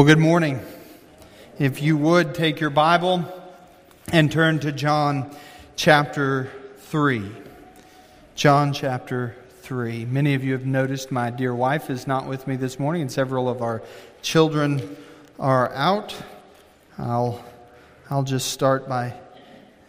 Well, good morning. If you would take your Bible and turn to John chapter 3. John chapter 3. Many of you have noticed my dear wife is not with me this morning, and several of our children are out. I'll, I'll just start by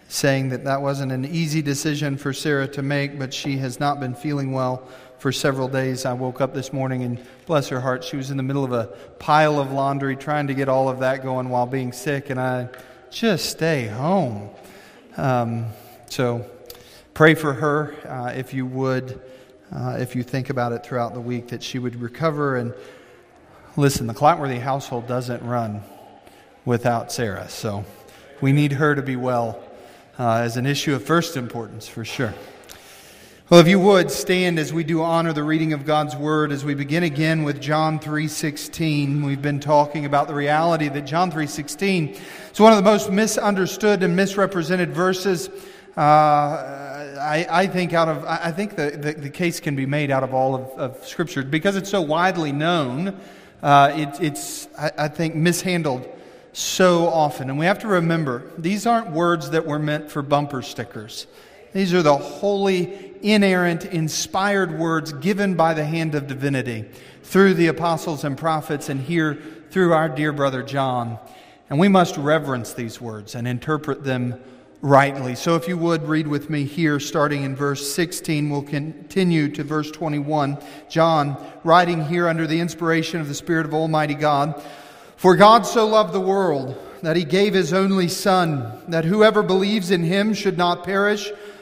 saying that that wasn't an easy decision for Sarah to make, but she has not been feeling well for several days. I woke up this morning and bless her heart, she was in the middle of a pile of laundry trying to get all of that going while being sick, and I just stay home. Um, so pray for her uh, if you would, uh, if you think about it throughout the week, that she would recover. And listen, the Cloutworthy household doesn't run without Sarah, so we need her to be well uh, as an issue of first importance for sure. Well, if you would stand as we do honor the reading of God's word as we begin again with John 3:16. We've been talking about the reality that John 3:16 is one of the most misunderstood and misrepresented verses. Uh, I, I, think out of I think the, the, the, case can be made out of all of, of Scripture because it's so widely known. Uh, it, it's I, I think mishandled so often, and we have to remember these aren't words that were meant for bumper stickers. These are the holy, inerrant, inspired words given by the hand of divinity through the apostles and prophets, and here through our dear brother John. And we must reverence these words and interpret them rightly. So if you would read with me here, starting in verse 16, we'll continue to verse 21. John, writing here under the inspiration of the Spirit of Almighty God, For God so loved the world that he gave his only Son, that whoever believes in him should not perish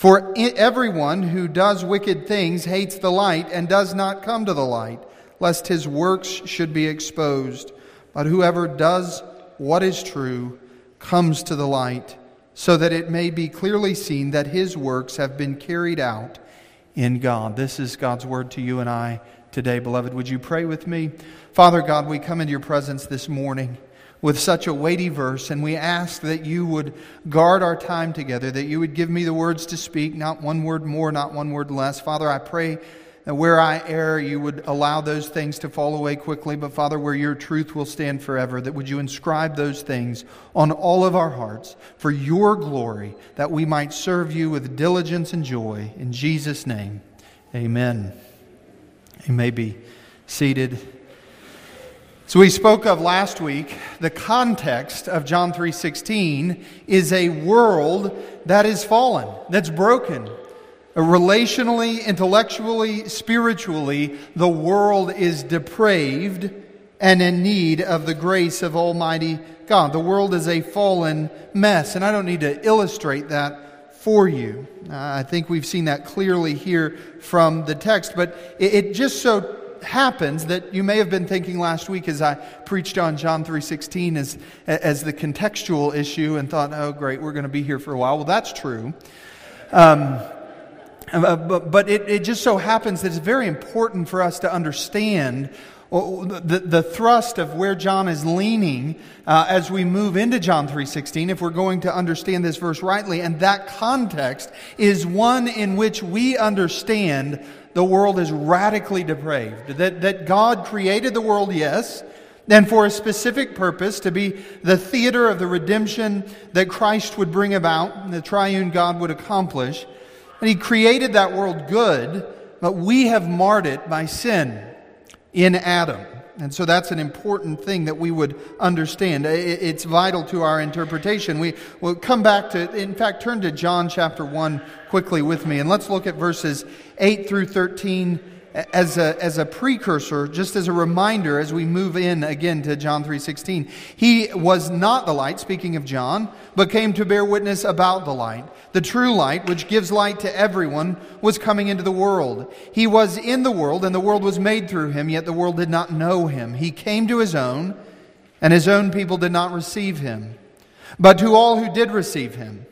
For everyone who does wicked things hates the light and does not come to the light, lest his works should be exposed. But whoever does what is true comes to the light, so that it may be clearly seen that his works have been carried out in God. This is God's word to you and I today, beloved. Would you pray with me? Father God, we come into your presence this morning with such a weighty verse, and we ask that you would guard our time together, that you would give me the words to speak, not one word more, not one word less. Father, I pray that where I err, you would allow those things to fall away quickly, but Father, where your truth will stand forever, that would you inscribe those things on all of our hearts for your glory, that we might serve you with diligence and joy. In Jesus' name, amen. You may be seated. So we spoke of last week, the context of John 3:16 is a world that is fallen, that's broken. Relationally, intellectually, spiritually, the world is depraved and in need of the grace of Almighty God. The world is a fallen mess, and I don't need to illustrate that for you. Uh, I think we've seen that clearly here from the text, but it, it just so happens that you may have been thinking last week as I preached on John 3:16 as as the contextual issue and thought, "Oh, great, we're going to be here for a while." Well, that's true. Um, uh, but, but it, it just so happens that it's very important for us to understand the, the thrust of where John is leaning uh, as we move into John 3.16, if we're going to understand this verse rightly. And that context is one in which we understand the world is radically depraved. That, that God created the world, yes, and for a specific purpose, to be the theater of the redemption that Christ would bring about, the triune God would accomplish. And He created that world good, but we have marred it by sin in Adam. And so that's an important thing that we would understand. It's vital to our interpretation. We will come back to, in fact, turn to John chapter 1 quickly with me, and let's look at verses 8 through 13 as a, as a precursor, just as a reminder as we move in again to John 3.16. He was not the light, speaking of John, but came to bear witness about the light. The true light, which gives light to everyone, was coming into the world. He was in the world, and the world was made through him, yet the world did not know him. He came to his own, and his own people did not receive him. But to all who did receive him,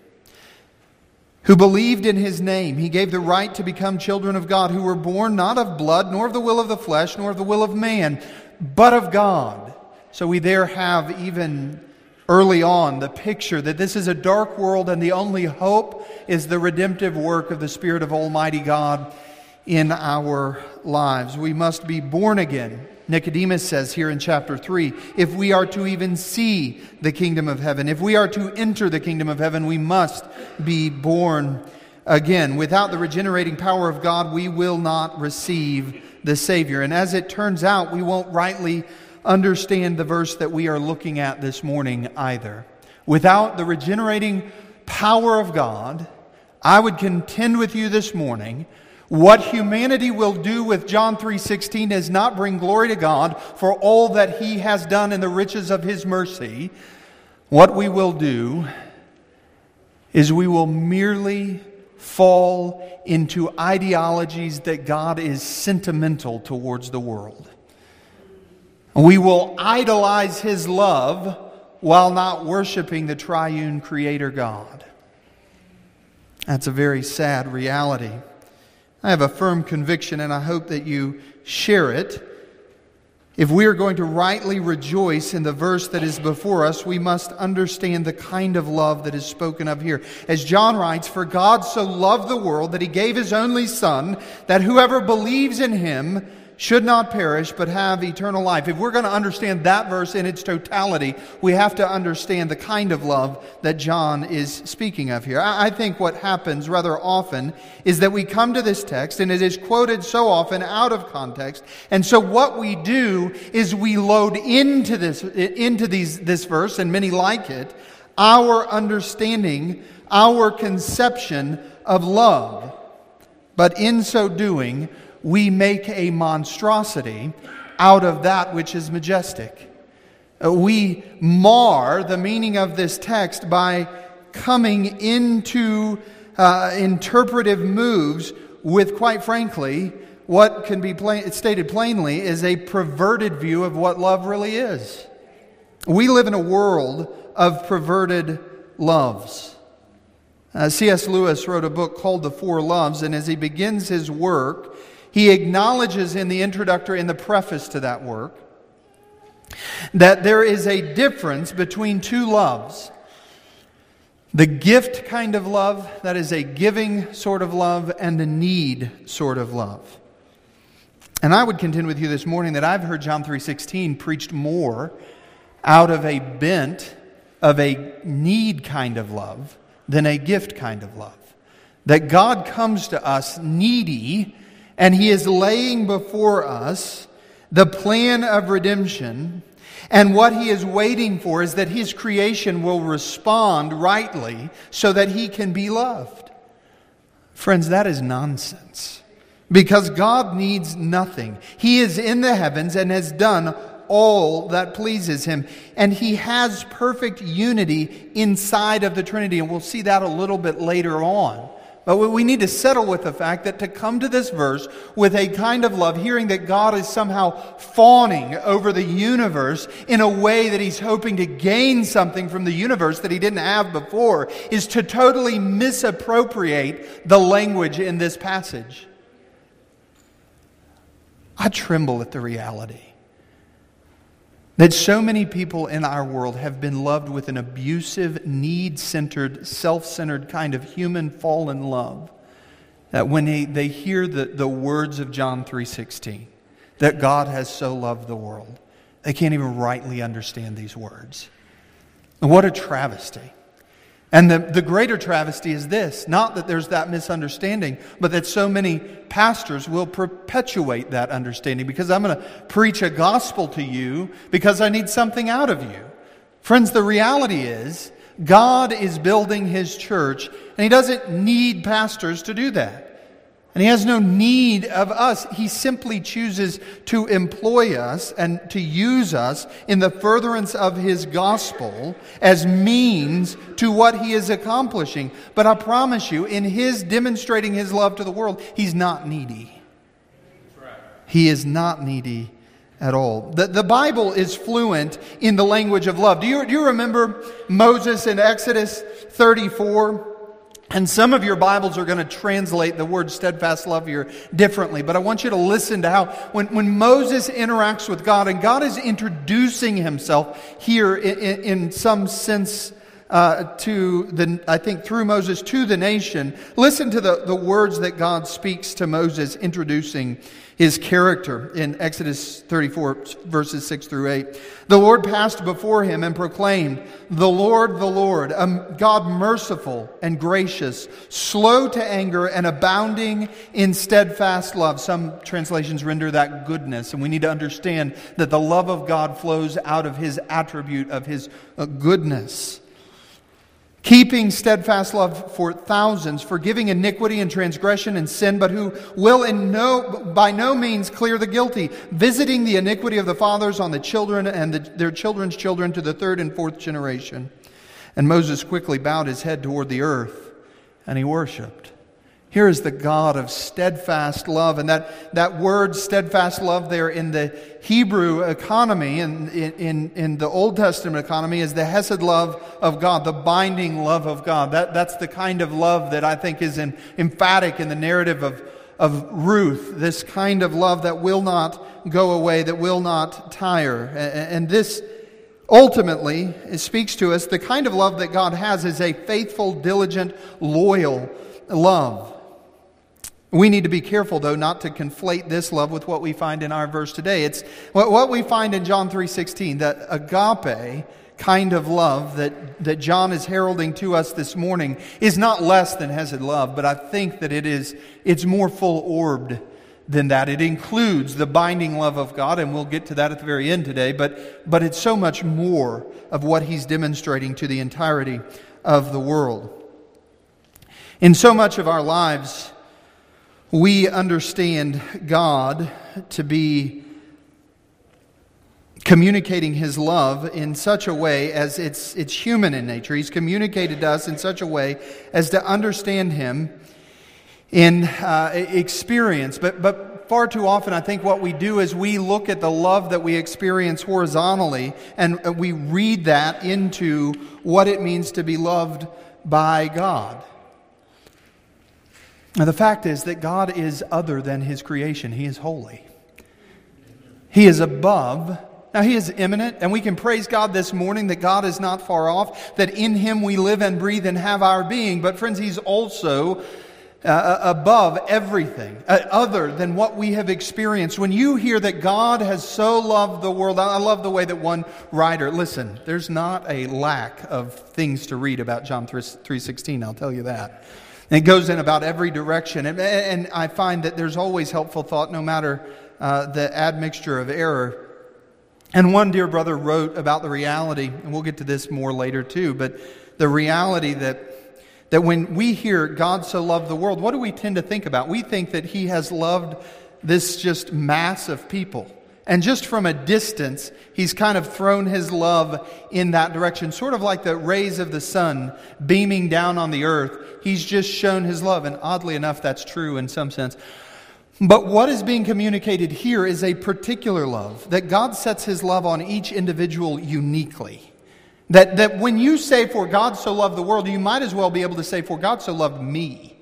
who believed in his name, he gave the right to become children of God, who were born not of blood, nor of the will of the flesh, nor of the will of man, but of God. So we there have even early on the picture that this is a dark world and the only hope is the redemptive work of the Spirit of Almighty God in our lives. We must be born again. Nicodemus says here in chapter 3 if we are to even see the kingdom of heaven, if we are to enter the kingdom of heaven, we must be born again. Without the regenerating power of God, we will not receive the Savior. And as it turns out, we won't rightly understand the verse that we are looking at this morning either. Without the regenerating power of God, I would contend with you this morning what humanity will do with John 3:16 is not bring glory to God for all that he has done in the riches of his mercy. What we will do is we will merely fall into ideologies that God is sentimental towards the world. We will idolize his love while not worshiping the triune creator God. That's a very sad reality. I have a firm conviction, and I hope that you share it. If we are going to rightly rejoice in the verse that is before us, we must understand the kind of love that is spoken of here. As John writes, For God so loved the world that he gave his only Son, that whoever believes in him should not perish but have eternal life. If we're going to understand that verse in its totality, we have to understand the kind of love that John is speaking of here. I think what happens rather often is that we come to this text and it is quoted so often out of context. And so what we do is we load into this, into these, this verse and many like it, our understanding, our conception of love. But in so doing, we make a monstrosity out of that which is majestic. Uh, we mar the meaning of this text by coming into uh, interpretive moves with, quite frankly, what can be plain, stated plainly is a perverted view of what love really is. We live in a world of perverted loves. Uh, C.S. Lewis wrote a book called The Four Loves, and as he begins his work, he acknowledges in the introductory, in the preface to that work, that there is a difference between two loves. The gift kind of love, that is a giving sort of love, and the need sort of love. And I would contend with you this morning that I've heard John 3:16 preached more out of a bent of a need kind of love than a gift kind of love. That God comes to us needy and he is laying before us the plan of redemption. And what he is waiting for is that his creation will respond rightly so that he can be loved. Friends, that is nonsense. Because God needs nothing. He is in the heavens and has done all that pleases him. And he has perfect unity inside of the Trinity. And we'll see that a little bit later on. But we need to settle with the fact that to come to this verse with a kind of love, hearing that God is somehow fawning over the universe in a way that he's hoping to gain something from the universe that he didn't have before, is to totally misappropriate the language in this passage. I tremble at the reality that so many people in our world have been loved with an abusive, need centered, self centered kind of human fallen love. That when they, they hear the, the words of John 3.16, that God has so loved the world, they can't even rightly understand these words. And what a travesty. And the, the greater travesty is this not that there's that misunderstanding, but that so many pastors will perpetuate that understanding because I'm going to preach a gospel to you because I need something out of you. Friends, the reality is God is building his church, and he doesn't need pastors to do that. And he has no need of us. He simply chooses to employ us and to use us in the furtherance of his gospel as means to what he is accomplishing. But I promise you, in his demonstrating his love to the world, he's not needy. He is not needy at all. The, the Bible is fluent in the language of love. Do you, do you remember Moses in Exodus 34? And some of your Bibles are going to translate the word steadfast love here differently, but I want you to listen to how when, when Moses interacts with God, and God is introducing himself here in, in, in some sense uh, to the, I think through Moses to the nation, listen to the, the words that God speaks to Moses introducing his character in Exodus 34, verses 6 through 8. The Lord passed before him and proclaimed, The Lord, the Lord, a God merciful and gracious, slow to anger and abounding in steadfast love. Some translations render that goodness, and we need to understand that the love of God flows out of his attribute of his uh, goodness keeping steadfast love for thousands, forgiving iniquity and transgression and sin, but who will in no, by no means clear the guilty, visiting the iniquity of the fathers on the children and the, their children's children to the third and fourth generation. And Moses quickly bowed his head toward the earth, and he worshiped. Here is the God of steadfast love. And that, that word, steadfast love, there in the Hebrew economy, in, in, in, the Old Testament economy, is the Hesed love of God, the binding love of God. That, that's the kind of love that I think is in, emphatic in the narrative of, of Ruth, this kind of love that will not go away, that will not tire. And, and this ultimately speaks to us the kind of love that God has is a faithful, diligent, loyal love. We need to be careful, though, not to conflate this love with what we find in our verse today. It's what we find in John 3.16, that agape kind of love that, that John is heralding to us this morning is not less than Hesed love, but I think that it is, it's more full-orbed than that. It includes the binding love of God, and we'll get to that at the very end today, but, but it's so much more of what he's demonstrating to the entirety of the world. In so much of our lives, we understand God to be communicating his love in such a way as it's, it's human in nature. He's communicated to us in such a way as to understand him in uh, experience. But, but far too often, I think what we do is we look at the love that we experience horizontally and we read that into what it means to be loved by God. Now, the fact is that God is other than his creation, he is holy. He is above. Now, he is immanent, and we can praise God this morning that God is not far off, that in him we live and breathe and have our being. But, friends, he's also uh, uh above everything uh, other than what we have experienced. When you hear that God has so loved the world, I love the way that one writer, listen, there's not a lack of things to read about John 3.16, I'll tell you that. And it goes in about every direction. And, and I find that there's always helpful thought, no matter uh, the admixture of error. And one dear brother wrote about the reality, and we'll get to this more later too, but the reality that, that when we hear God so loved the world, what do we tend to think about? We think that He has loved this just mass of people. And just from a distance, he's kind of thrown his love in that direction, sort of like the rays of the sun beaming down on the earth. He's just shown his love. And oddly enough, that's true in some sense. But what is being communicated here is a particular love, that God sets his love on each individual uniquely. That, that when you say, For God so loved the world, you might as well be able to say, For God so loved me.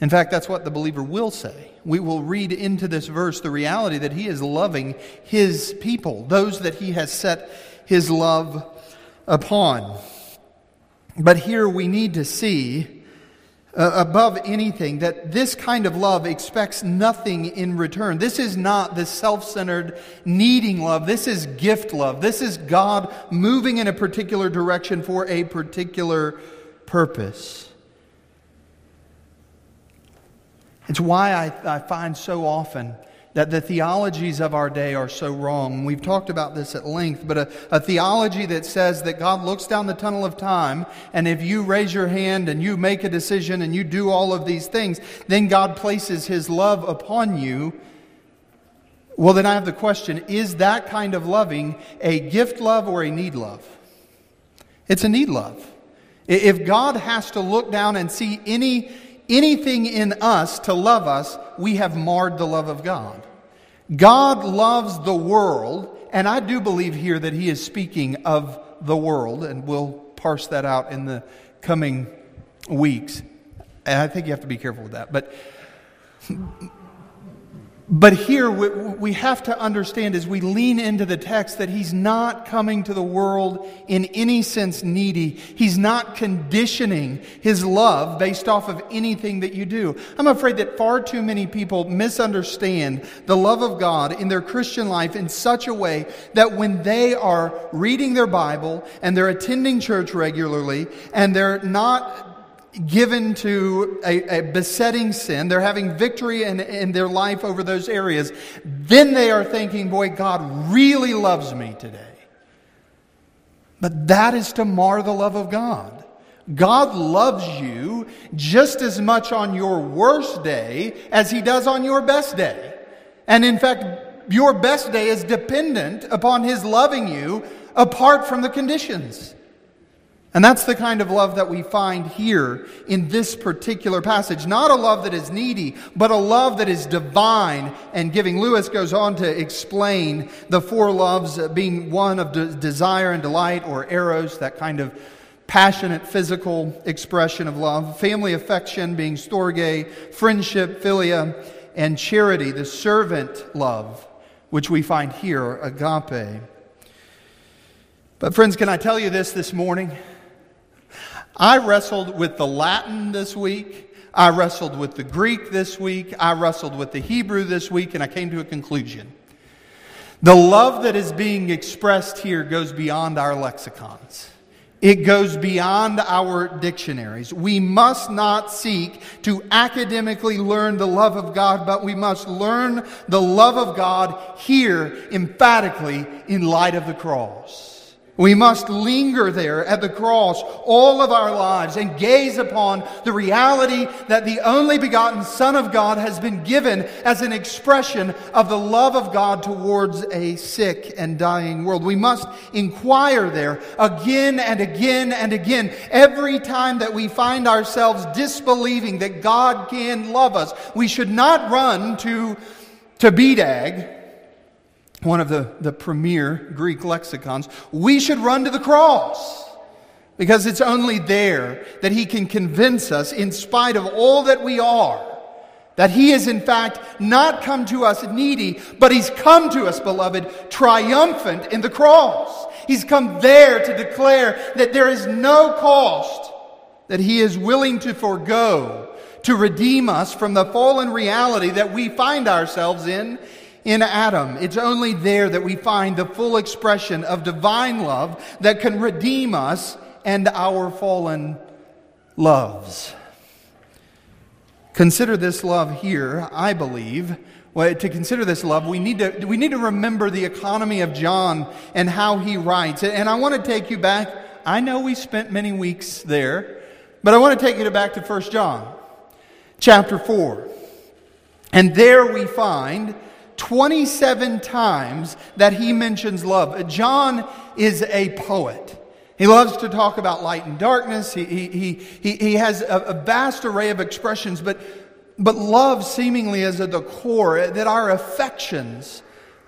In fact, that's what the believer will say. We will read into this verse the reality that he is loving his people, those that he has set his love upon. But here we need to see, uh, above anything, that this kind of love expects nothing in return. This is not the self centered, needing love. This is gift love. This is God moving in a particular direction for a particular purpose. It's why I, I find so often that the theologies of our day are so wrong. We've talked about this at length, but a, a, theology that says that God looks down the tunnel of time, and if you raise your hand and you make a decision and you do all of these things, then God places His love upon you. Well, then I have the question is that kind of loving a gift love or a need love? It's a need love. If God has to look down and see any anything in us to love us, we have marred the love of God. God loves the world, and I do believe here that he is speaking of the world, and we'll parse that out in the coming weeks. And I think you have to be careful with that. But but here we have to understand as we lean into the text that he's not coming to the world in any sense needy. He's not conditioning his love based off of anything that you do. I'm afraid that far too many people misunderstand the love of God in their Christian life in such a way that when they are reading their Bible and they're attending church regularly and they're not given to a, a, besetting sin, they're having victory in, in their life over those areas, then they are thinking, boy, God really loves me today. But that is to mar the love of God. God loves you just as much on your worst day as he does on your best day. And in fact, your best day is dependent upon his loving you apart from the conditions. And that's the kind of love that we find here in this particular passage. Not a love that is needy, but a love that is divine and giving. Lewis goes on to explain the four loves being one of de- desire and delight, or eros, that kind of passionate physical expression of love. Family affection being storge, friendship, philia, and charity, the servant love, which we find here, agape. But, friends, can I tell you this this morning? I wrestled with the Latin this week. I wrestled with the Greek this week. I wrestled with the Hebrew this week, and I came to a conclusion. The love that is being expressed here goes beyond our lexicons. It goes beyond our dictionaries. We must not seek to academically learn the love of God, but we must learn the love of God here emphatically in light of the cross. We must linger there at the cross all of our lives and gaze upon the reality that the only begotten Son of God has been given as an expression of the love of God towards a sick and dying world. We must inquire there again and again and again. Every time that we find ourselves disbelieving that God can love us, we should not run to, to BDAG one of the, the premier Greek lexicons, we should run to the cross. Because it's only there that he can convince us, in spite of all that we are, that he is in fact not come to us needy, but he's come to us, beloved, triumphant in the cross. He's come there to declare that there is no cost that he is willing to forego to redeem us from the fallen reality that we find ourselves in in Adam. It's only there that we find the full expression of divine love that can redeem us and our fallen loves. Consider this love here, I believe. Well, to consider this love, we need, to, we need to remember the economy of John and how he writes. And I want to take you back. I know we spent many weeks there, but I want to take you back to 1 John chapter 4. And there we find 27 times that he mentions love. John is a poet. He loves to talk about light and darkness. He, he, he, he has a, a vast array of expressions, but, but love seemingly is at the core, that our affections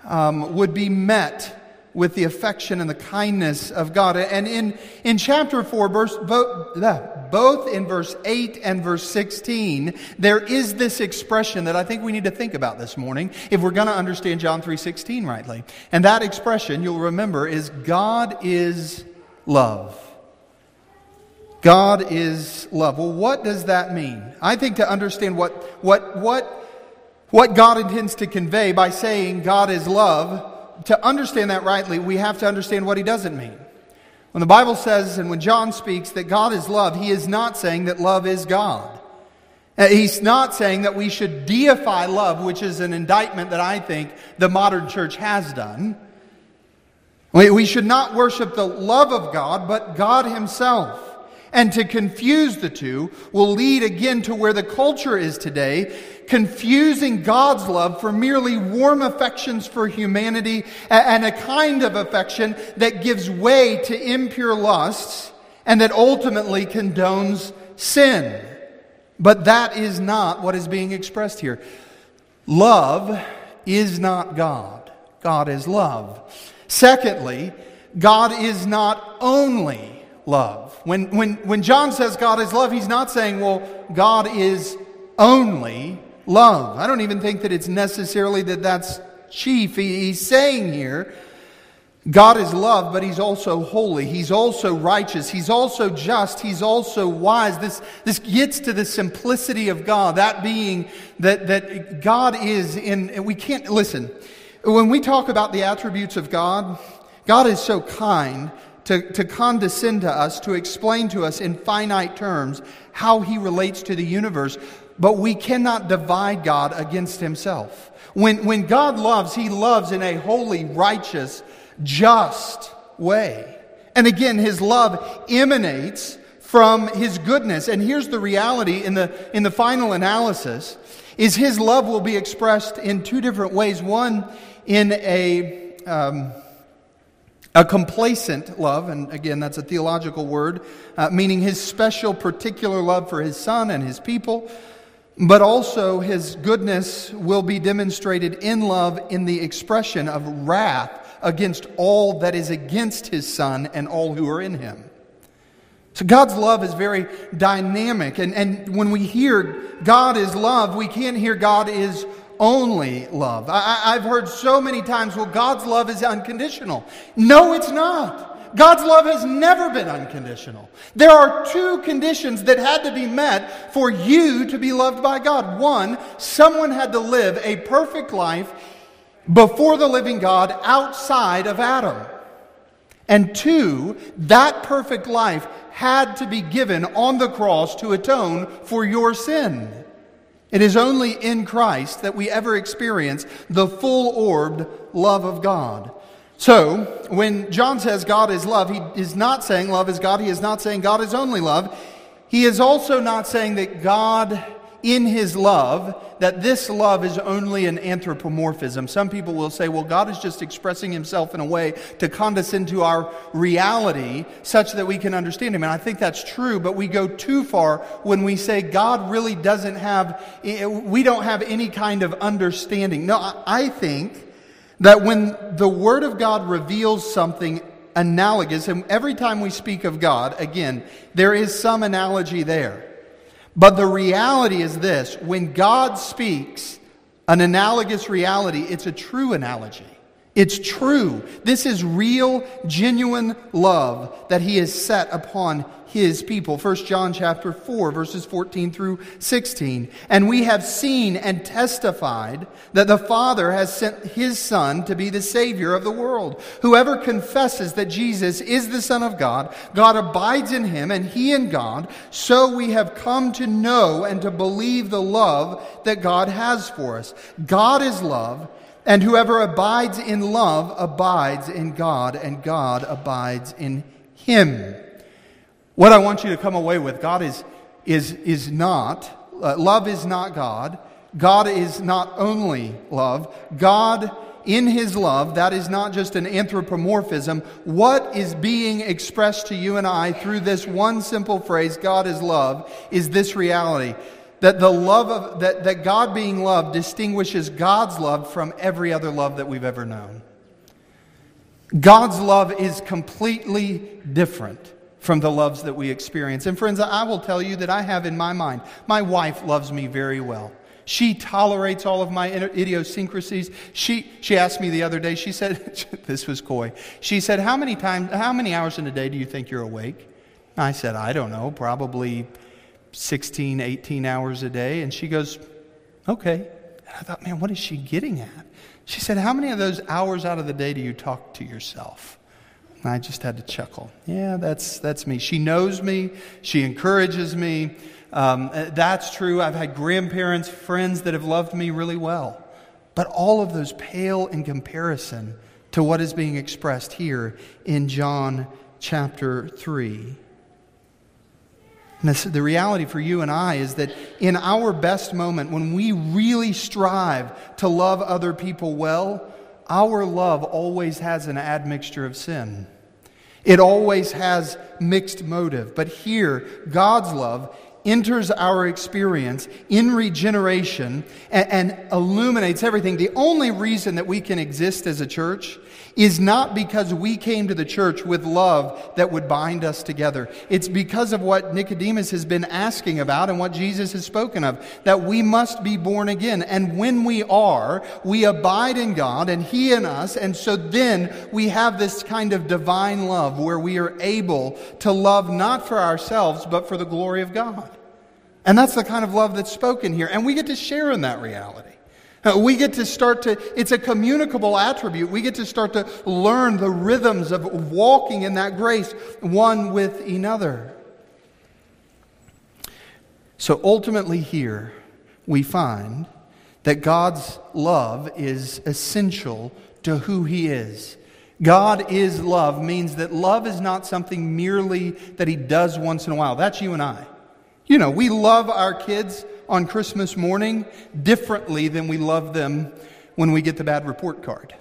um, would be met with the affection and the kindness of God. And in, in chapter 4, verse, both, in verse 8 and verse 16, there is this expression that I think we need to think about this morning if we're going to understand John 3.16 rightly. And that expression, you'll remember, is God is love. God is love. Well, what does that mean? I think to understand what, what, what, what God intends to convey by saying God is love, to understand that rightly, we have to understand what he doesn't mean. When the Bible says, and when John speaks, that God is love, he is not saying that love is God. Uh, he's not saying that we should deify love, which is an indictment that I think the modern church has done. We should not worship the love of God, but God Himself. And to confuse the two will lead again to where the culture is today, confusing God's love for merely warm affections for humanity and a kind of affection that gives way to impure lusts and that ultimately condones sin. But that is not what is being expressed here. Love is not God. God is love. Secondly, God is not only love. When, when, when John says God is love, he's not saying, well, God is only love. I don't even think that it's necessarily that that's chief. He, he's saying here, God is love, but He's also holy. He's also righteous. He's also just. He's also wise. This, this gets to the simplicity of God, that being that, that God is in, we can't, listen, when we talk about the attributes of God, God is so kind to, to condescend to us, to explain to us in finite terms how He relates to the universe, but we cannot divide God against Himself. When, when God loves, He loves in a holy, righteous, just way. And again, his love emanates from his goodness. And here's the reality in the, in the final analysis is his love will be expressed in two different ways. One, in a, um, a complacent love, and again, that's a theological word, uh, meaning his special, particular love for his son and his people. But also, his goodness will be demonstrated in love in the expression of wrath against all that is against his son and all who are in him. So God's love is very dynamic. And, and when we hear God is love, we can't hear God is only love. I, have heard so many times, well, God's love is unconditional. No, it's not. God's love has never been unconditional. There are two conditions that had to be met for you to be loved by God. One, someone had to live a perfect life before the living God outside of Adam. And two, that perfect life had to be given on the cross to atone for your sin. It is only in Christ that we ever experience the full orbed love of God. So, when John says God is love, he is not saying love is God. He is not saying God is only love. He is also not saying that God in his love that this love is only an anthropomorphism. Some people will say, well, God is just expressing himself in a way to condescend to our reality such that we can understand him. And I think that's true, but we go too far when we say God really doesn't have, we don't have any kind of understanding. No, I think that when the Word of God reveals something analogous, and every time we speak of God, again, there is some analogy there. But the reality is this when God speaks an analogous reality, it's a true analogy. It's true. This is real, genuine love that he has set upon his people. 1 John chapter 4 verses 14 through 16. And we have seen and testified that the Father has sent his son to be the savior of the world. Whoever confesses that Jesus is the son of God, God abides in him and he in God. So we have come to know and to believe the love that God has for us. God is love. And whoever abides in love abides in God, and God abides in him. What I want you to come away with God is, is, is not, uh, love is not God. God is not only love. God, in his love, that is not just an anthropomorphism. What is being expressed to you and I through this one simple phrase, God is love, is this reality that the love of that, that God being loved distinguishes God's love from every other love that we've ever known. God's love is completely different from the loves that we experience. And friends, I will tell you that I have in my mind, my wife loves me very well. She tolerates all of my idiosyncrasies. She, she asked me the other day, she said, this was coy. She said, how many times, how many hours in a day do you think you're awake? I said, I don't know, probably 16, 18 hours a day. And she goes, okay. And I thought, man, what is she getting at? She said, how many of those hours out of the day do you talk to yourself? I just had to chuckle. Yeah, that's, that's me. She knows me. She encourages me. Um, uh, that's true. I've had grandparents, friends that have loved me really well. But all of those pale in comparison to what is being expressed here in John chapter 3. This, the reality for you and I is that in our best moment, when we really strive to love other people well, our love always has an admixture of sin. It always has mixed motive. But here, God's love enters our experience in regeneration and, and, illuminates everything, the only reason that we can exist as a church is not because we came to the church with love that would bind us together. It's because of what Nicodemus has been asking about and what Jesus has spoken of, that we must be born again. And when we are, we abide in God and He in us. And so then we have this kind of divine love where we are able to love not for ourselves, but for the glory of God. And that's the kind of love that's spoken here. And we get to share in that reality. Uh, we get to start to, it's a communicable attribute. We get to start to learn the rhythms of walking in that grace one with another. So ultimately, here we find that God's love is essential to who He is. God is love means that love is not something merely that He does once in a while. That's you and I. You know, we love our kids on Christmas morning differently than we love them when we get the bad report card,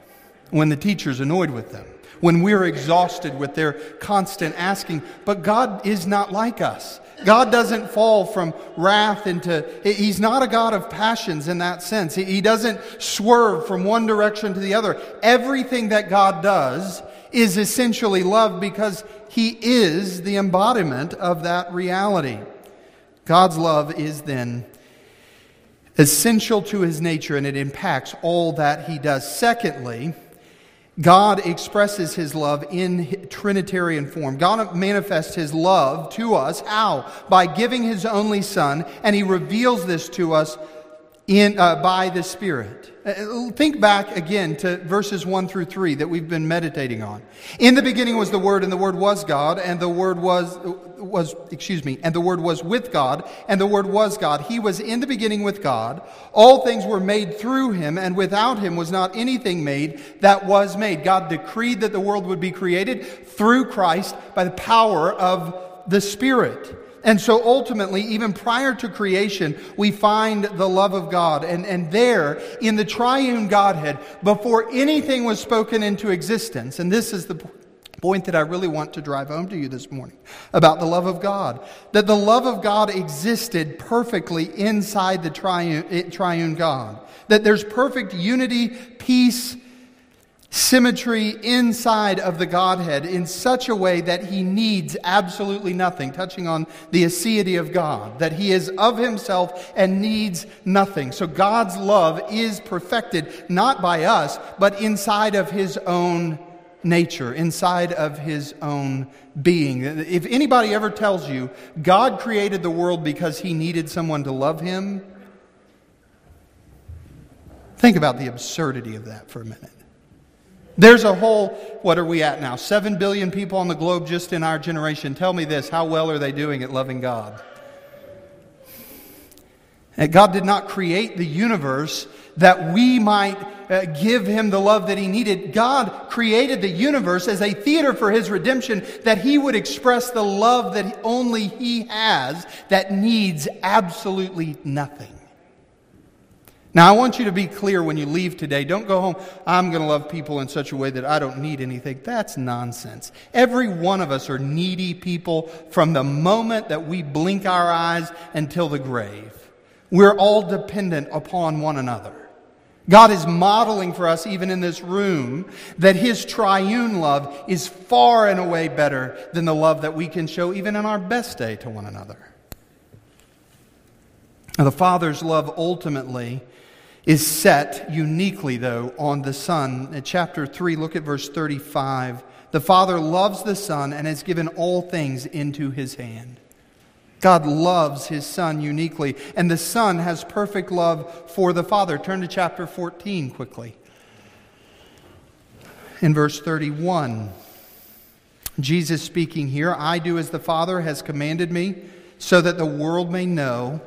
when the teacher's annoyed with them, when we're exhausted with their constant asking. But God is not like us. God doesn't fall from wrath into, He's not a God of passions in that sense. He doesn't swerve from one direction to the other. Everything that God does is essentially love because He is the embodiment of that reality. God's love is then essential to his nature and it impacts all that he does. Secondly, God expresses his love in Trinitarian form. God manifests his love to us. How? By giving his only Son, and he reveals this to us in, uh, by the Spirit. Uh, think back again to verses 1 through 3 that we've been meditating on. In the beginning was the Word, and the Word was God, and the Word was, was, excuse me, and the Word was with God, and the Word was God. He was in the beginning with God. All things were made through Him, and without Him was not anything made that was made. God decreed that the world would be created through Christ by the power of the Spirit. And so ultimately, even prior to creation, we find the love of God. And, and there, in the triune Godhead, before anything was spoken into existence, and this is the point that I really want to drive home to you this morning about the love of God. That the love of God existed perfectly inside the triune, eh, triune God. That there's perfect unity, peace, symmetry inside of the Godhead in such a way that he needs absolutely nothing, touching on the aseity of God, that he is of himself and needs nothing. So God's love is perfected not by us, but inside of his own nature, inside of his own being. If anybody ever tells you God created the world because he needed someone to love him, think about the absurdity of that for a minute. There's a whole, what are we at now? Seven billion people on the globe just in our generation. Tell me this how well are they doing at loving God? And God did not create the universe that we might uh, give him the love that he needed. God created the universe as a theater for his redemption that he would express the love that only he has that needs absolutely nothing. Now, I want you to be clear when you leave today. Don't go home, I'm going to love people in such a way that I don't need anything. That's nonsense. Every one of us are needy people from the moment that we blink our eyes until the grave. We're all dependent upon one another. God is modeling for us, even in this room, that His triune love is far and away better than the love that we can show even in our best day to one another. Now, the Father's love ultimately is set uniquely, though, on the Son. In chapter 3, look at verse 35. The Father loves the Son and has given all things into his hand. God loves his Son uniquely, and the Son has perfect love for the Father. Turn to chapter 14 quickly. In verse 31, Jesus speaking here I do as the Father has commanded me, so that the world may know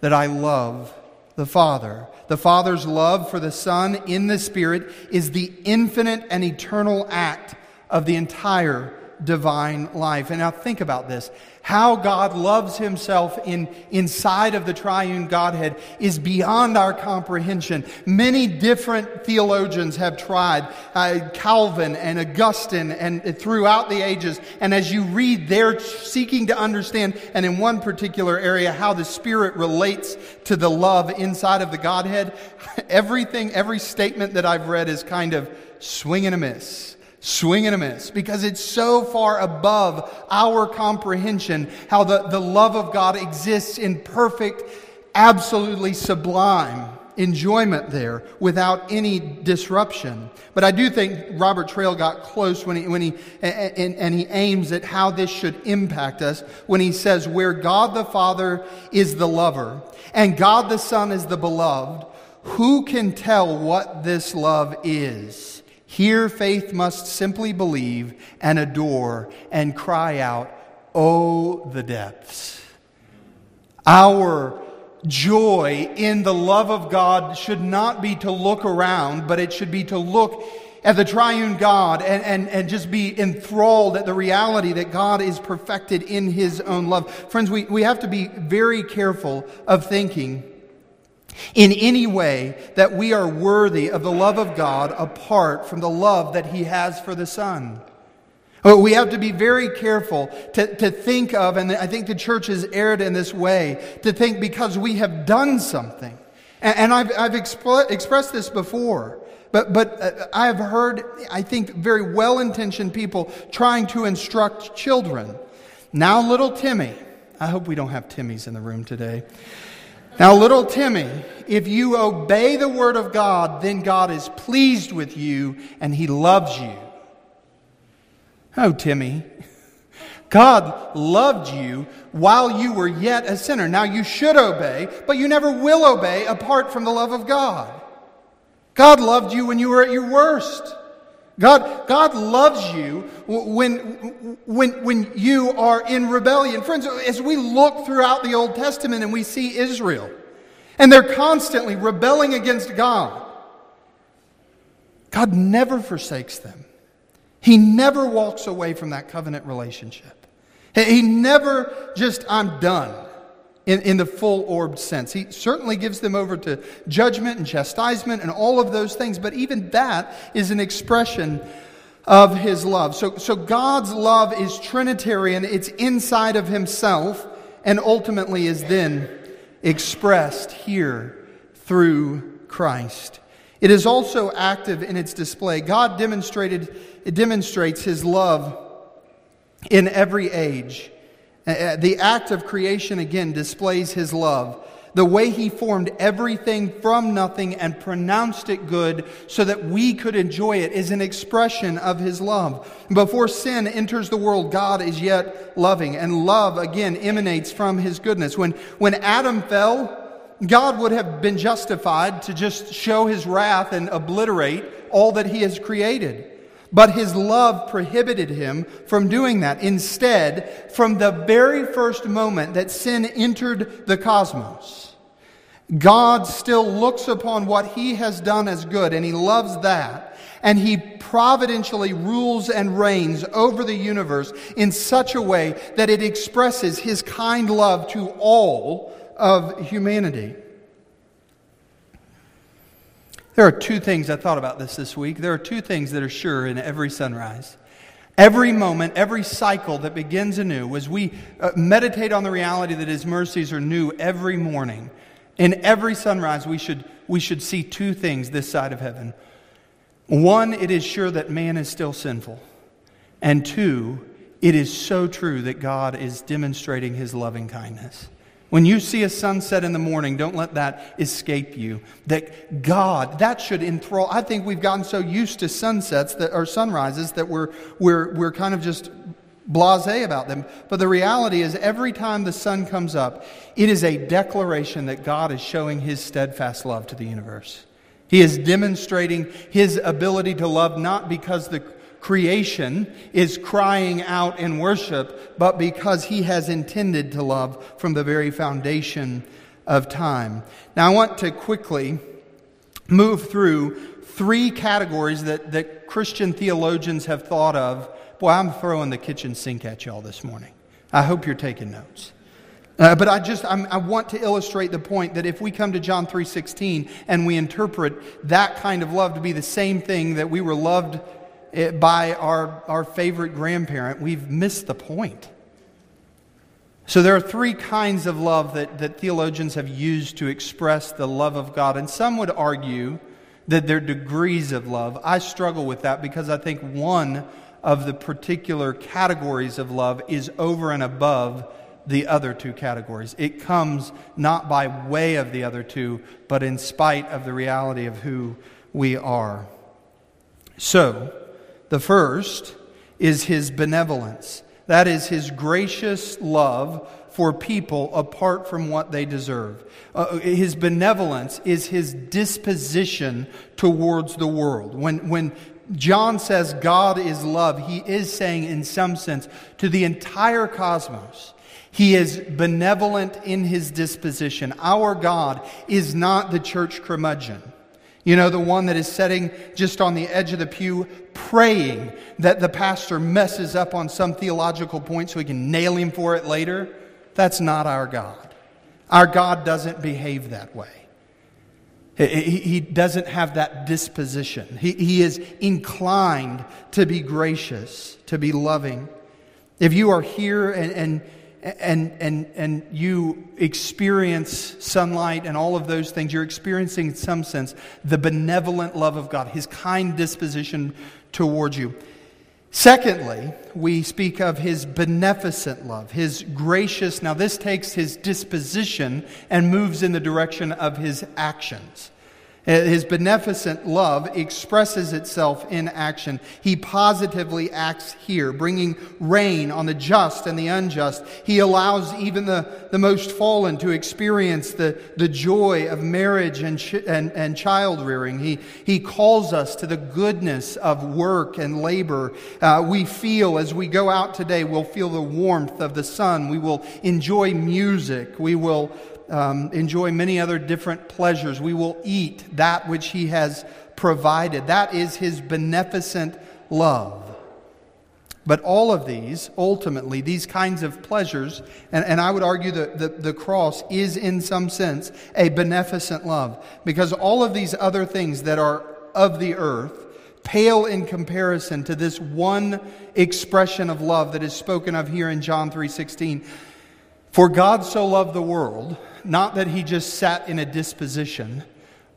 that I love the Father. The Father's love for the Son in the Spirit is the infinite and eternal act of the entire divine life. And now think about this. How God loves himself in, inside of the triune Godhead is beyond our comprehension. Many different theologians have tried, uh, Calvin and Augustine and throughout the ages. And as you read, they're seeking to understand, and in one particular area, how the Spirit relates to the love inside of the Godhead. Everything, every statement that I've read is kind of swing and a miss swing and a miss because it's so far above our comprehension how the, the love of God exists in perfect, absolutely sublime enjoyment there without any disruption. But I do think Robert Traill got close when he, when he and, and he aims at how this should impact us when he says, where God the Father is the lover and God the Son is the beloved, who can tell what this love is? Here, faith must simply believe and adore and cry out, Oh, the depths. Our joy in the love of God should not be to look around, but it should be to look at the triune God and, and, and just be enthralled at the reality that God is perfected in his own love. Friends, we, we have to be very careful of thinking in any way that we are worthy of the love of God apart from the love that He has for the Son. We have to be very careful to, to think of, and I think the church has erred in this way, to think because we have done something. And, and I've, I've expressed this before, but, but uh, I've heard, I think, very well intentioned people trying to instruct children. Now, little Timmy, I hope we don't have Timmys in the room today. Now, little Timmy, if you obey the word of God, then God is pleased with you and he loves you. Oh, Timmy, God loved you while you were yet a sinner. Now, you should obey, but you never will obey apart from the love of God. God loved you when you were at your worst. God, God loves you when, when, when you are in rebellion. Friends, as we look throughout the Old Testament and we see Israel, and they're constantly rebelling against God, God never forsakes them. He never walks away from that covenant relationship. He never just, I'm done in, in the full orbed sense. He certainly gives them over to judgment and chastisement and all of those things, but even that is an expression of his love. So, so God's love is Trinitarian, it's inside of himself, and ultimately is then expressed here through Christ. It is also active in its display. God demonstrated, it demonstrates his love in every age. Uh, uh, the act of creation again displays his love. The way he formed everything from nothing and pronounced it good so that we could enjoy it is an expression of his love. Before sin enters the world, God is yet loving, and love again emanates from his goodness. When, when Adam fell, God would have been justified to just show his wrath and obliterate all that he has created. But his love prohibited him from doing that. Instead, from the very first moment that sin entered the cosmos, God still looks upon what he has done as good, and he loves that. And he providentially rules and reigns over the universe in such a way that it expresses his kind love to all of humanity. There are two things I thought about this this week. There are two things that are sure in every sunrise. Every moment, every cycle that begins anew, as we uh, meditate on the reality that His mercies are new every morning, in every sunrise, we should, we should see two things this side of heaven. One, it is sure that man is still sinful. And two, it is so true that God is demonstrating His loving kindness. When you see a sunset in the morning, don't let that escape you. That God, that should enthrall. I think we've gotten so used to sunsets that, or sunrises that we're, we're, we're kind of just blase about them. But the reality is, every time the sun comes up, it is a declaration that God is showing his steadfast love to the universe. He is demonstrating his ability to love not because the creation is crying out in worship, but because he has intended to love from the very foundation of time. Now, I want to quickly move through three categories that, that Christian theologians have thought of Boy, I'm throwing the kitchen sink at y'all this morning. I hope you're taking notes. Uh, but I just I'm, i want to illustrate the point that if we come to John 3:16 and we interpret that kind of love to be the same thing that we were loved eh, by our, our favorite grandparent, we've missed the point. So there are three kinds of love that, that theologians have used to express the love of God, and some would argue that they're degrees of love. I struggle with that because I think one of the particular categories of love is over and above the other two categories. It comes not by way of the other two, but in spite of the reality of who we are. So, the first is his benevolence. That is his gracious love for people apart from what they deserve. Uh, his benevolence is his disposition towards the world. When, when John says God is love, he is saying, in some sense, to the entire cosmos, he is benevolent in his disposition. Our God is not the church curmudgeon. You know, the one that is sitting just on the edge of the pew praying that the pastor messes up on some theological point so we can nail him for it later. That's not our God. Our God doesn't behave that way. He doesn't have that disposition. He, is inclined to be gracious, to be loving. If you are here and, and and, and, and you experience sunlight and all of those things, you're experiencing, in some sense, the benevolent love of God, His kind disposition towards you. Secondly, we speak of His beneficent love, His gracious. Now, this takes His disposition and moves in the direction of His actions. Uh, his beneficent love expresses itself in action. He positively acts here, bringing rain on the just and the unjust. He allows even the, the most fallen to experience the, the joy of marriage and, ch- and, and child rearing. He, he calls us to the goodness of work and labor. Uh, we feel, as we go out today, we'll feel the warmth of the sun. We will enjoy music. We will um, enjoy many other different pleasures. We will eat that which He has provided. That is His beneficent love. But all of these, ultimately, these kinds of pleasures, and, and I would argue that the, the cross is in some sense a beneficent love, because all of these other things that are of the earth pale in comparison to this one expression of love that is spoken of here in John 3:16. For God so loved the world not that he just sat in a disposition,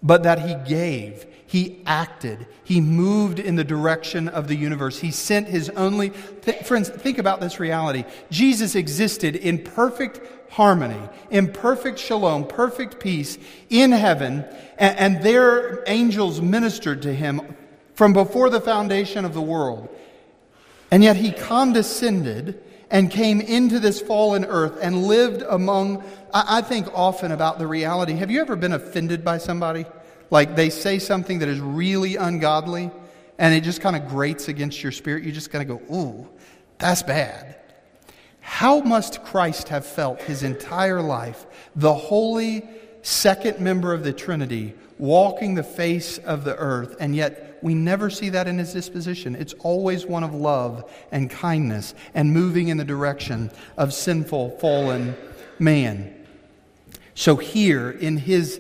but that he gave. He acted. He moved in the direction of the universe. He sent his only. Th- friends, think about this reality. Jesus existed in perfect harmony, in perfect shalom, perfect peace in heaven, and, and their angels ministered to him from before the foundation of the world. And yet he condescended and came into this fallen earth and lived among. I, I think often about the reality. Have you ever been offended by somebody? Like they say something that is really ungodly and it just kind of grates against your spirit. You just kind of go, ooh, that's bad. How must Christ have felt his entire life, the holy second member of the Trinity, walking the face of the earth, and yet we never see that in his disposition. It's always one of love and kindness and moving in the direction of sinful, fallen man. So here in his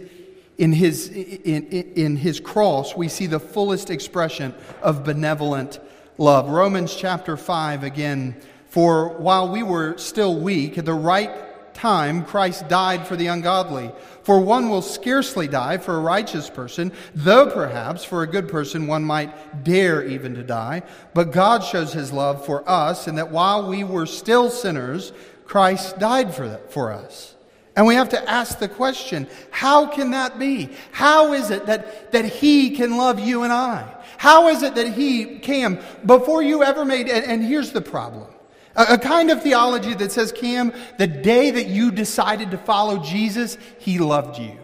in his, in, in his cross, we see the fullest expression of benevolent love. Romans chapter 5 again, for while we were still weak, the right time Christ died for the ungodly. For one will scarcely die for a righteous person, though perhaps for a good person one might dare even to die. But God shows his love for us in that while we were still sinners, Christ died for, that, for us. And we have to ask the question how can that be? How is it that, that He can love you and I? How is it that He came before you ever made, and, and here's the problem a, kind of theology that says, Cam, the day that you decided to follow Jesus, he loved you.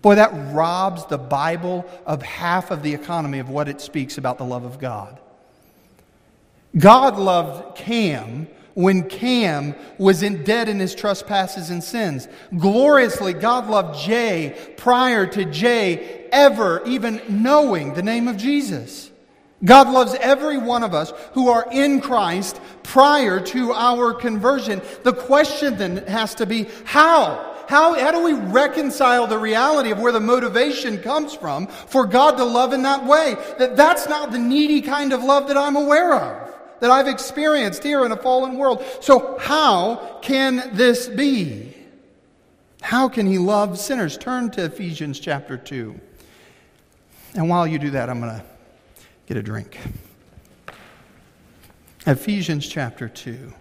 Boy, that robs the Bible of half of the economy of what it speaks about the love of God. God loved Cam when Cam was in, dead in his trespasses and sins. Gloriously, God loved Jay prior to Jay ever even knowing the name of Jesus. God loves every one of us who are in Christ prior to our conversion. The question then has to be how? How, how do we reconcile the reality of where the motivation comes from for God to love in that way? That that's not the needy kind of love that I'm aware of, that I've experienced here in a fallen world. So how can this be? How can he love sinners? Turn to Ephesians chapter 2. And while you do that, I'm going to get a drink. Ephesians chapter 2.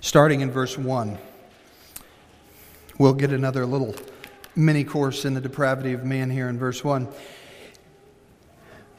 Starting in verse 1, we'll get another little mini course in the depravity of man here in verse 1.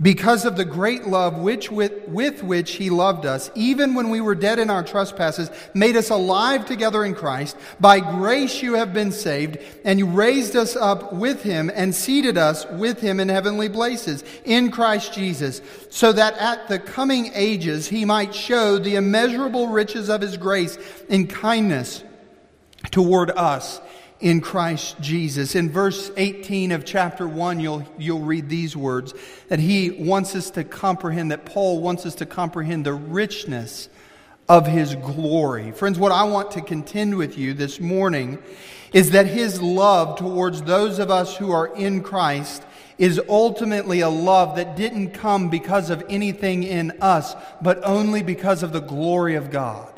because of the great love which with, with which he loved us, even when we were dead in our trespasses, made us alive together in Christ. By grace you have been saved, and you raised us up with him and seated us with him in heavenly places in Christ Jesus, so that at the coming ages he might show the immeasurable riches of his grace in kindness toward us in Christ Jesus. In verse 18 of chapter 1, you'll, you'll read these words that he wants us to comprehend, that Paul wants us to comprehend the richness of his glory. Friends, what I want to contend with you this morning is that his love towards those of us who are in Christ is ultimately a love that didn't come because of anything in us, but only because of the glory of God,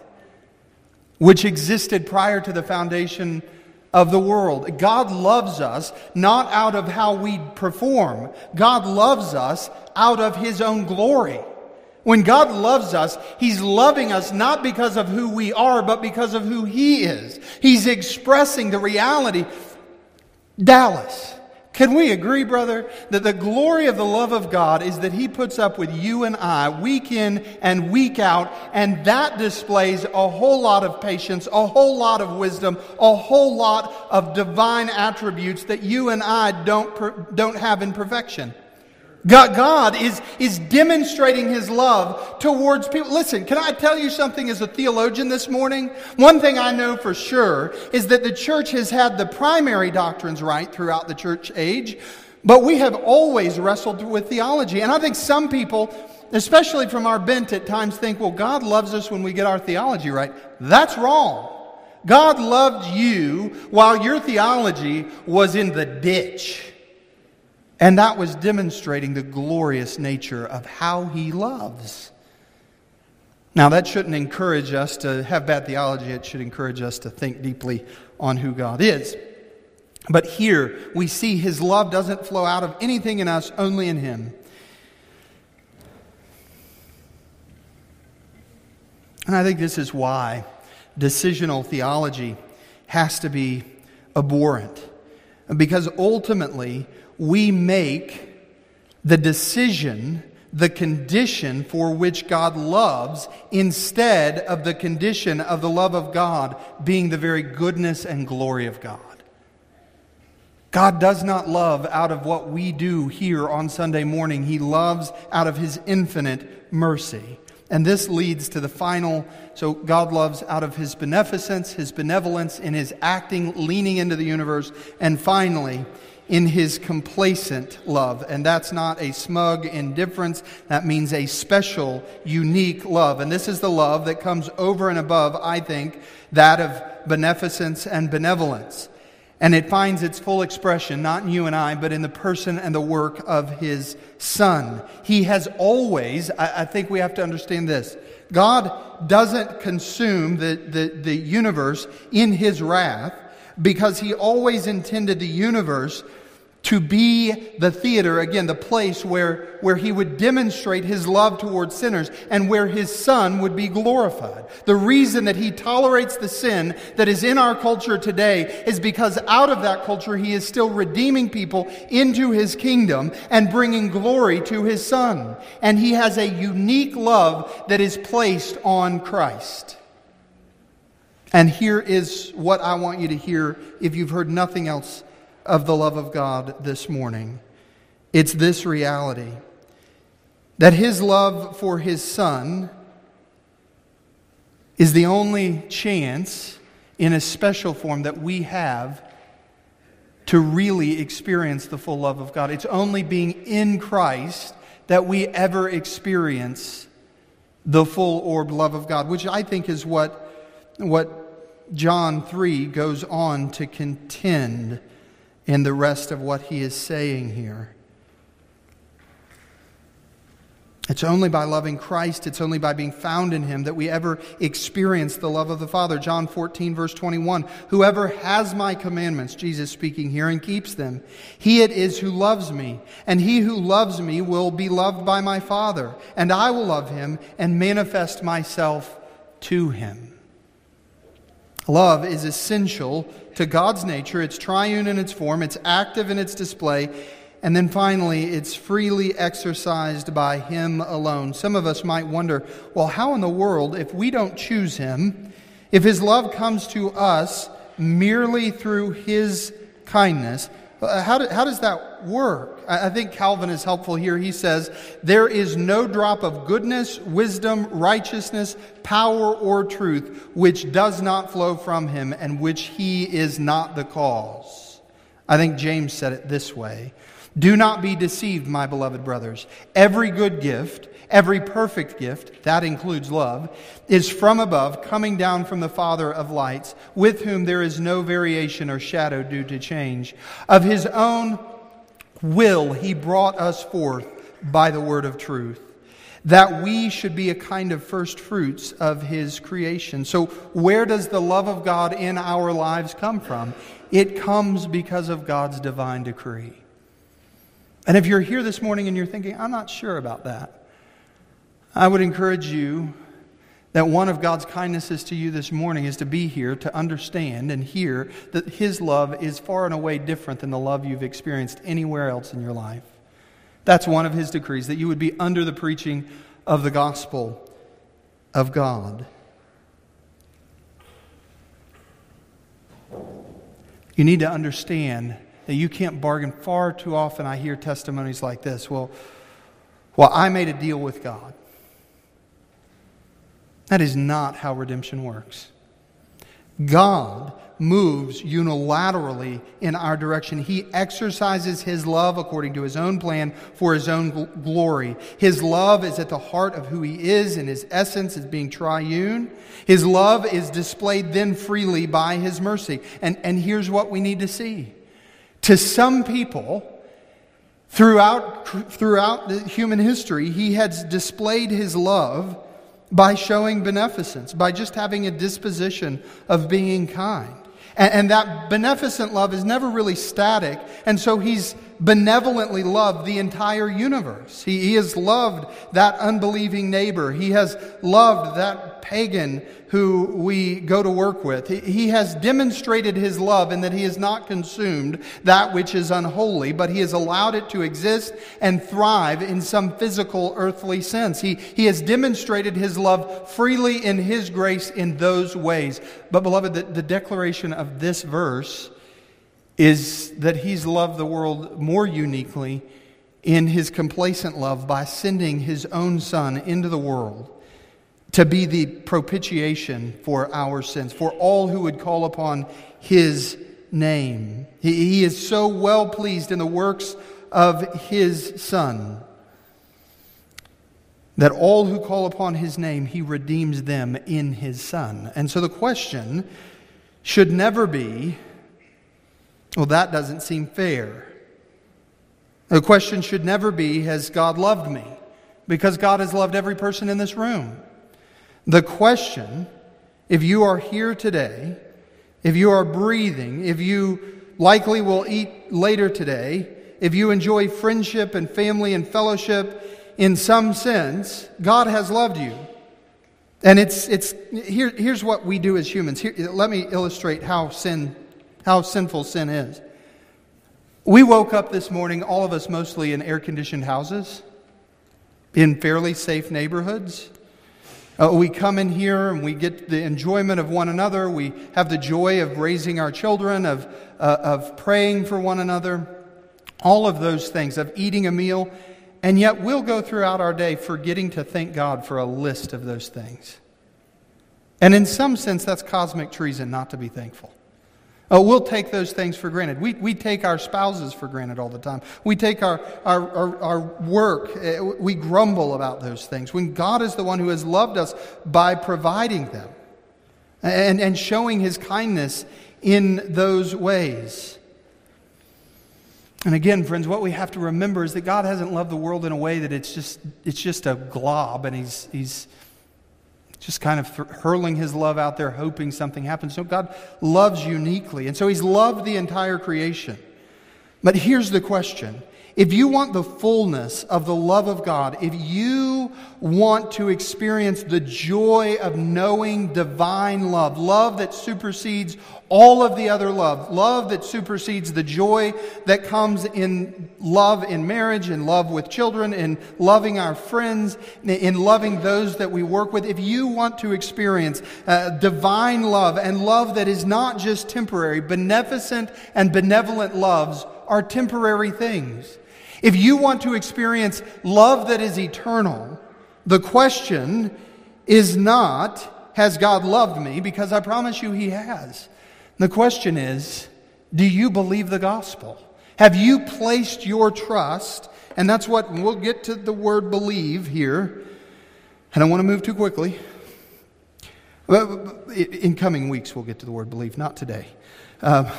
which existed prior to the foundation of the world. God loves us not out of how we perform. God loves us out of His own glory. When God loves us, He's loving us not because of who we are, but because of who He is. He's expressing the reality. Dallas. Can we agree, brother, that the glory of the love of God is that He puts up with you and I week in and week out, and that displays a whole lot of patience, a whole lot of wisdom, a whole lot of divine attributes that you and I don't, don't have in perfection. God, God is, is demonstrating his love towards people. Listen, can I tell you something as a theologian this morning? One thing I know for sure is that the church has had the primary doctrines right throughout the church age, but we have always wrestled with theology. And I think some people, especially from our bent at times, think, well, God loves us when we get our theology right. That's wrong. God loved you while your theology was in the ditch. And that was demonstrating the glorious nature of how he loves. Now, that shouldn't encourage us to have bad theology. It should encourage us to think deeply on who God is. But here, we see his love doesn't flow out of anything in us, only in him. And I think this is why decisional theology has to be abhorrent. Because ultimately, we make the decision the condition for which God loves instead of the condition of the love of God being the very goodness and glory of God. God does not love out of what we do here on Sunday morning. He loves out of His infinite mercy. And this leads to the final. So, God loves out of His beneficence, His benevolence, in His acting, leaning into the universe. And finally, in his complacent love. And that's not a smug indifference. That means a special, unique love. And this is the love that comes over and above, I think, that of beneficence and benevolence. And it finds its full expression, not in you and I, but in the person and the work of his son. He has always, I, I think we have to understand this. God doesn't consume the, the, the universe in his wrath because he always intended the universe to be the theater, again, the place where, where he would demonstrate his love towards sinners and where his son would be glorified. The reason that he tolerates the sin that is in our culture today is because out of that culture he is still redeeming people into his kingdom and bringing glory to his son. And he has a unique love that is placed on Christ. And here is what I want you to hear if you've heard nothing else of the love of God this morning. It's this reality that His love for His Son is the only chance in a special form that we have to really experience the full love of God. It's only being in Christ that we ever experience the full orbed love of God, which I think is what, what John 3 goes on to contend in the rest of what he is saying here. It's only by loving Christ, it's only by being found in Him that we ever experience the love of the Father. John 14, verse 21. Whoever has my commandments, Jesus speaking here, and keeps them, he it is who loves me. And he who loves me will be loved by my Father. And I will love him and manifest myself to him. Love is essential to God's nature. It's triune in its form, it's active in its display, and then finally, it's freely exercised by Him alone. Some of us might wonder well, how in the world, if we don't choose Him, if His love comes to us merely through His kindness, uh, how, do, how does that work? I think Calvin is helpful here. He says, There is no drop of goodness, wisdom, righteousness, power, or truth which does not flow from him and which he is not the cause. I think James said it this way Do not be deceived, my beloved brothers. Every good gift, Every perfect gift, that includes love, is from above, coming down from the Father of lights, with whom there is no variation or shadow due to change. Of his own will, he brought us forth by the word of truth, that we should be a kind of first fruits of his creation. So, where does the love of God in our lives come from? It comes because of God's divine decree. And if you're here this morning and you're thinking, I'm not sure about that, I would encourage you that one of God's kindnesses to you this morning is to be here to understand and hear that His love is far and away different than the love you've experienced anywhere else in your life. That's one of His decrees, that you would be under the preaching of the gospel of God. You need to understand that you can't bargain. Far too often, I hear testimonies like this Well, well I made a deal with God. That is not how redemption works. God moves unilaterally in our direction. He exercises His love according to His own plan for His own gl- glory. His love is at the heart of who He is, and His essence is being triune. His love is displayed then freely by His mercy. And, and here's what we need to see. To some people, throughout, throughout human history, He has displayed His love by showing beneficence, by just having a disposition of being kind. And, and, that beneficent love is never really static, and so he's benevolently loved the entire universe. He, he has loved that unbelieving neighbor. He has loved that pagan who we go to work with. He, he has demonstrated his love in that he has not consumed that which is unholy, but he has allowed it to exist and thrive in some physical earthly sense. He, he has demonstrated his love freely in his grace in those ways. But, beloved, the, the declaration of this verse is that he's loved the world more uniquely in his complacent love by sending his own son into the world to be the propitiation for our sins, for all who would call upon his name. He, he is so well pleased in the works of his son that all who call upon his name, he redeems them in his son. And so the question should never be well, that doesn't seem fair. The question should never be Has God loved me? Because God has loved every person in this room. The question, if you are here today, if you are breathing, if you likely will eat later today, if you enjoy friendship and family and fellowship in some sense, God has loved you. And it's, it's, here, here's what we do as humans. Here, let me illustrate how, sin, how sinful sin is. We woke up this morning, all of us mostly in air conditioned houses, in fairly safe neighborhoods. Uh, we come in here and we get the enjoyment of one another. We have the joy of raising our children, of, uh, of praying for one another, all of those things, of eating a meal. And yet we'll go throughout our day forgetting to thank God for a list of those things. And in some sense, that's cosmic treason not to be thankful. Oh, we'll take those things for granted. We, we take our spouses for granted all the time. We take our, our, our, our, work, eh, we grumble about those things. When God is the one who has loved us by providing them and, and showing his kindness in those ways. And again, friends, what we have to remember is that God hasn't loved the world in a way that it's just, it's just a glob and he's, he's just kind of hurling his love out there, hoping something happens. No, God loves uniquely. And so he's loved the entire creation. But here's the question if you want the fullness of the love of God, if you want to experience the joy of knowing divine love, love that supersedes all of the other love, love that supersedes the joy that comes in love in marriage, in love with children, in loving our friends, in loving those that we work with, if you want to experience uh, divine love and love that is not just temporary, beneficent and benevolent loves are temporary things. If you want to experience love that is eternal, the question is not, has God loved me? Because I promise you he has. The question is, do you believe the gospel? Have you placed your trust? And that's what we'll get to the word believe here. I don't want to move too quickly. In coming weeks, we'll get to the word believe, not today. Uh,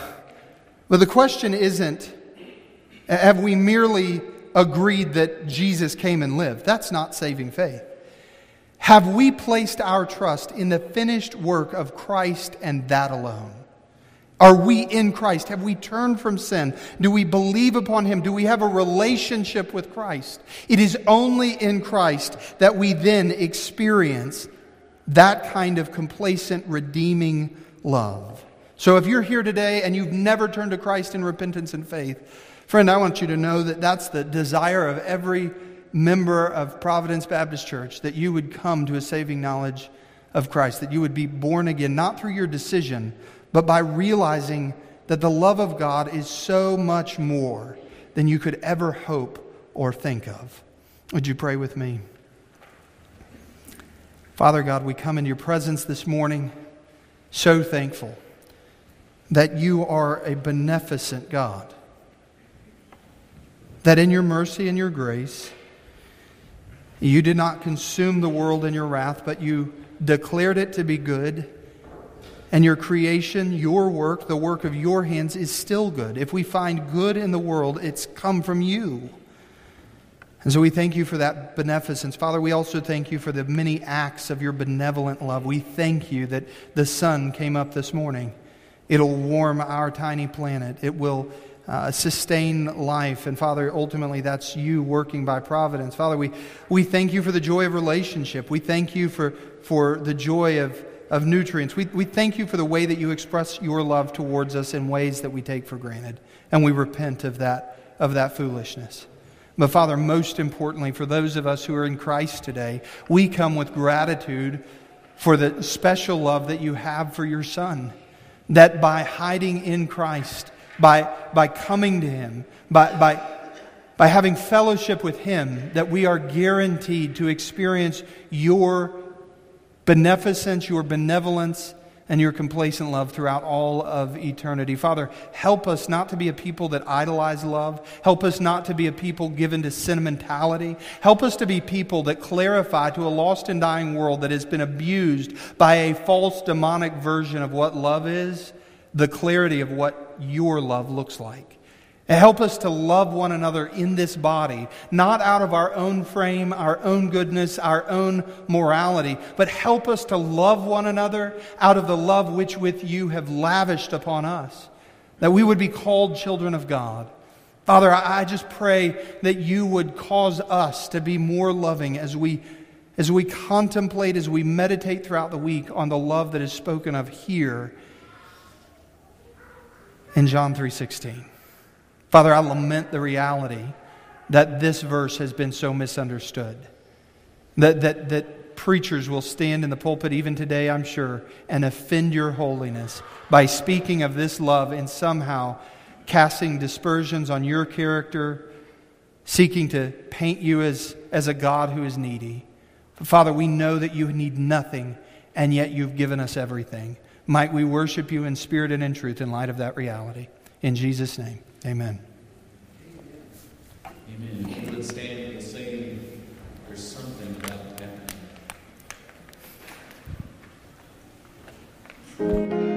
but the question isn't, have we merely agreed that Jesus came and lived? That's not saving faith. Have we placed our trust in the finished work of Christ and that alone? Are we in Christ? Have we turned from sin? Do we believe upon Him? Do we have a relationship with Christ? It is only in Christ that we then experience that kind of complacent, redeeming love. So if you're here today and you've never turned to Christ in repentance and faith, Friend, I want you to know that that's the desire of every member of Providence Baptist Church that you would come to a saving knowledge of Christ, that you would be born again, not through your decision, but by realizing that the love of God is so much more than you could ever hope or think of. Would you pray with me? Father God, we come into your presence this morning so thankful that you are a beneficent God that in your mercy and your grace, you did not consume the world in your wrath, but you declared it to be good. And your creation, your work, the work of your hands, is still good. If we find good in the world, it's come from you. And so we thank you for that beneficence. Father, we also thank you for the many acts of your benevolent love. We thank you that the sun came up this morning. It'll warm our tiny planet. It will uh, sustain life. And Father, ultimately, that's you working by providence. Father, we, we thank you for the joy of relationship. We thank you for, for the joy of, of nutrients. We, we thank you for the way that you express your love towards us in ways that we take for granted. And we repent of that, of that foolishness. But Father, most importantly, for those of us who are in Christ today, we come with gratitude for the special love that you have for your Son. That by hiding in Christ, by, by coming to Him, by, by, by having fellowship with Him, that we are guaranteed to experience your beneficence, your benevolence, and your complacent love throughout all of eternity. Father, help us not to be a people that idolize love. Help us not to be a people given to sentimentality. Help us to be people that clarify to a lost and dying world that has been abused by a false demonic version of what love is the clarity of what your love looks like. Help us to love one another in this body, not out of our own frame, our own goodness, our own morality, but help us to love one another out of the love which with you have lavished upon us, that we would be called children of God. Father, I just pray that you would cause us to be more loving as we, as we contemplate, as we meditate throughout the week on the love that is spoken of here in John 3:16. Father, I lament the reality that this verse has been so misunderstood. That, that, that preachers will stand in the pulpit even today, I'm sure, and offend your holiness by speaking of this love and somehow casting dispersions on your character, seeking to paint you as, as a God who is needy. Father, we know that you need nothing, and yet you've given us everything. Might we worship you in spirit and in truth in light of that reality. In Jesus' name, amen. Amen. Let's stand and sing. There's something about heaven.